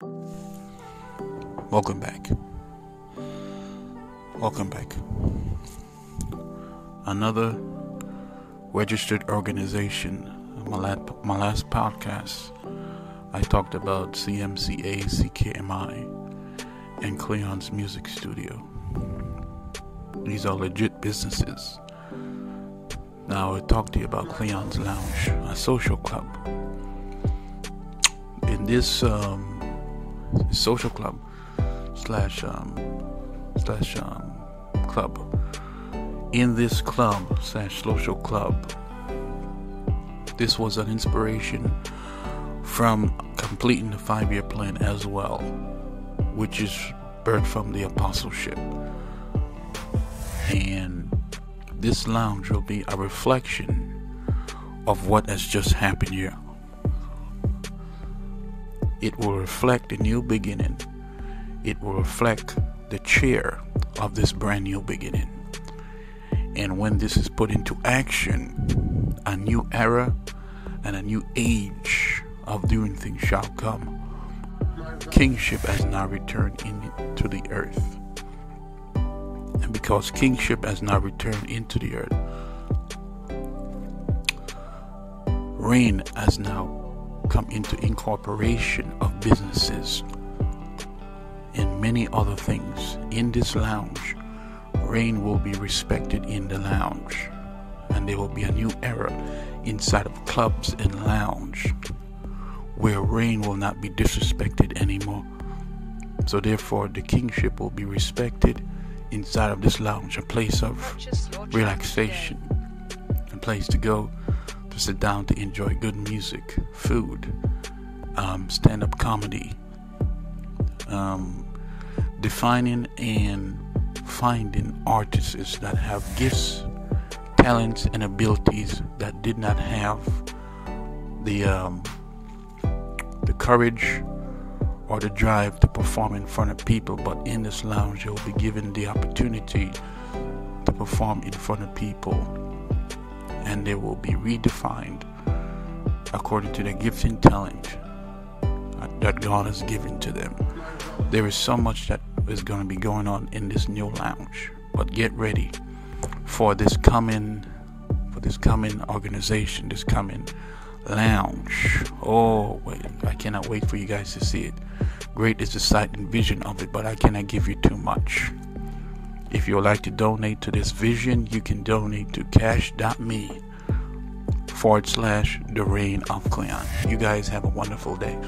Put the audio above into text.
Welcome back. Welcome back. Another registered organization. My last, podcast, I talked about CMCA, CKMI, and Cleon's Music Studio. These are legit businesses. Now I talk to you about Cleon's Lounge, a social club. In this um, social club slash um, slash um, club, in this club slash social club, this was an inspiration from completing the five-year plan as well, which is birthed from the apostleship. And this lounge will be a reflection of what has just happened here. It will reflect a new beginning. It will reflect the chair of this brand new beginning. And when this is put into action, a new era and a new age of doing things shall come. Kingship has now returned into the earth. And because kingship has now returned into the earth, reign has now come into incorporation of businesses and many other things in this lounge. reign will be respected in the lounge, and there will be a new era inside of clubs and lounge where reign will not be disrespected anymore. So, therefore, the kingship will be respected inside of this lounge, a place of relaxation, a place to go sit down to enjoy good music, food, um, stand up comedy, um, defining and finding artists that have gifts, talents, and abilities that did not have the um, the courage or the drive to perform in front of people, but in this lounge, you'll be given the opportunity to perform in front of people, and they will be redefined according to the gifts and talent uh, that God has given to them. There is so much that is going to be going on in this new lounge, but get ready for this coming for this coming organization, this coming lounge. Oh, wait, I cannot wait for you guys to see it. Great is the sight and vision of it, but I cannot give you too much. If you would like to donate to this vision, you can donate to cash.me forward slash the reign of Cleon. You guys have a wonderful day.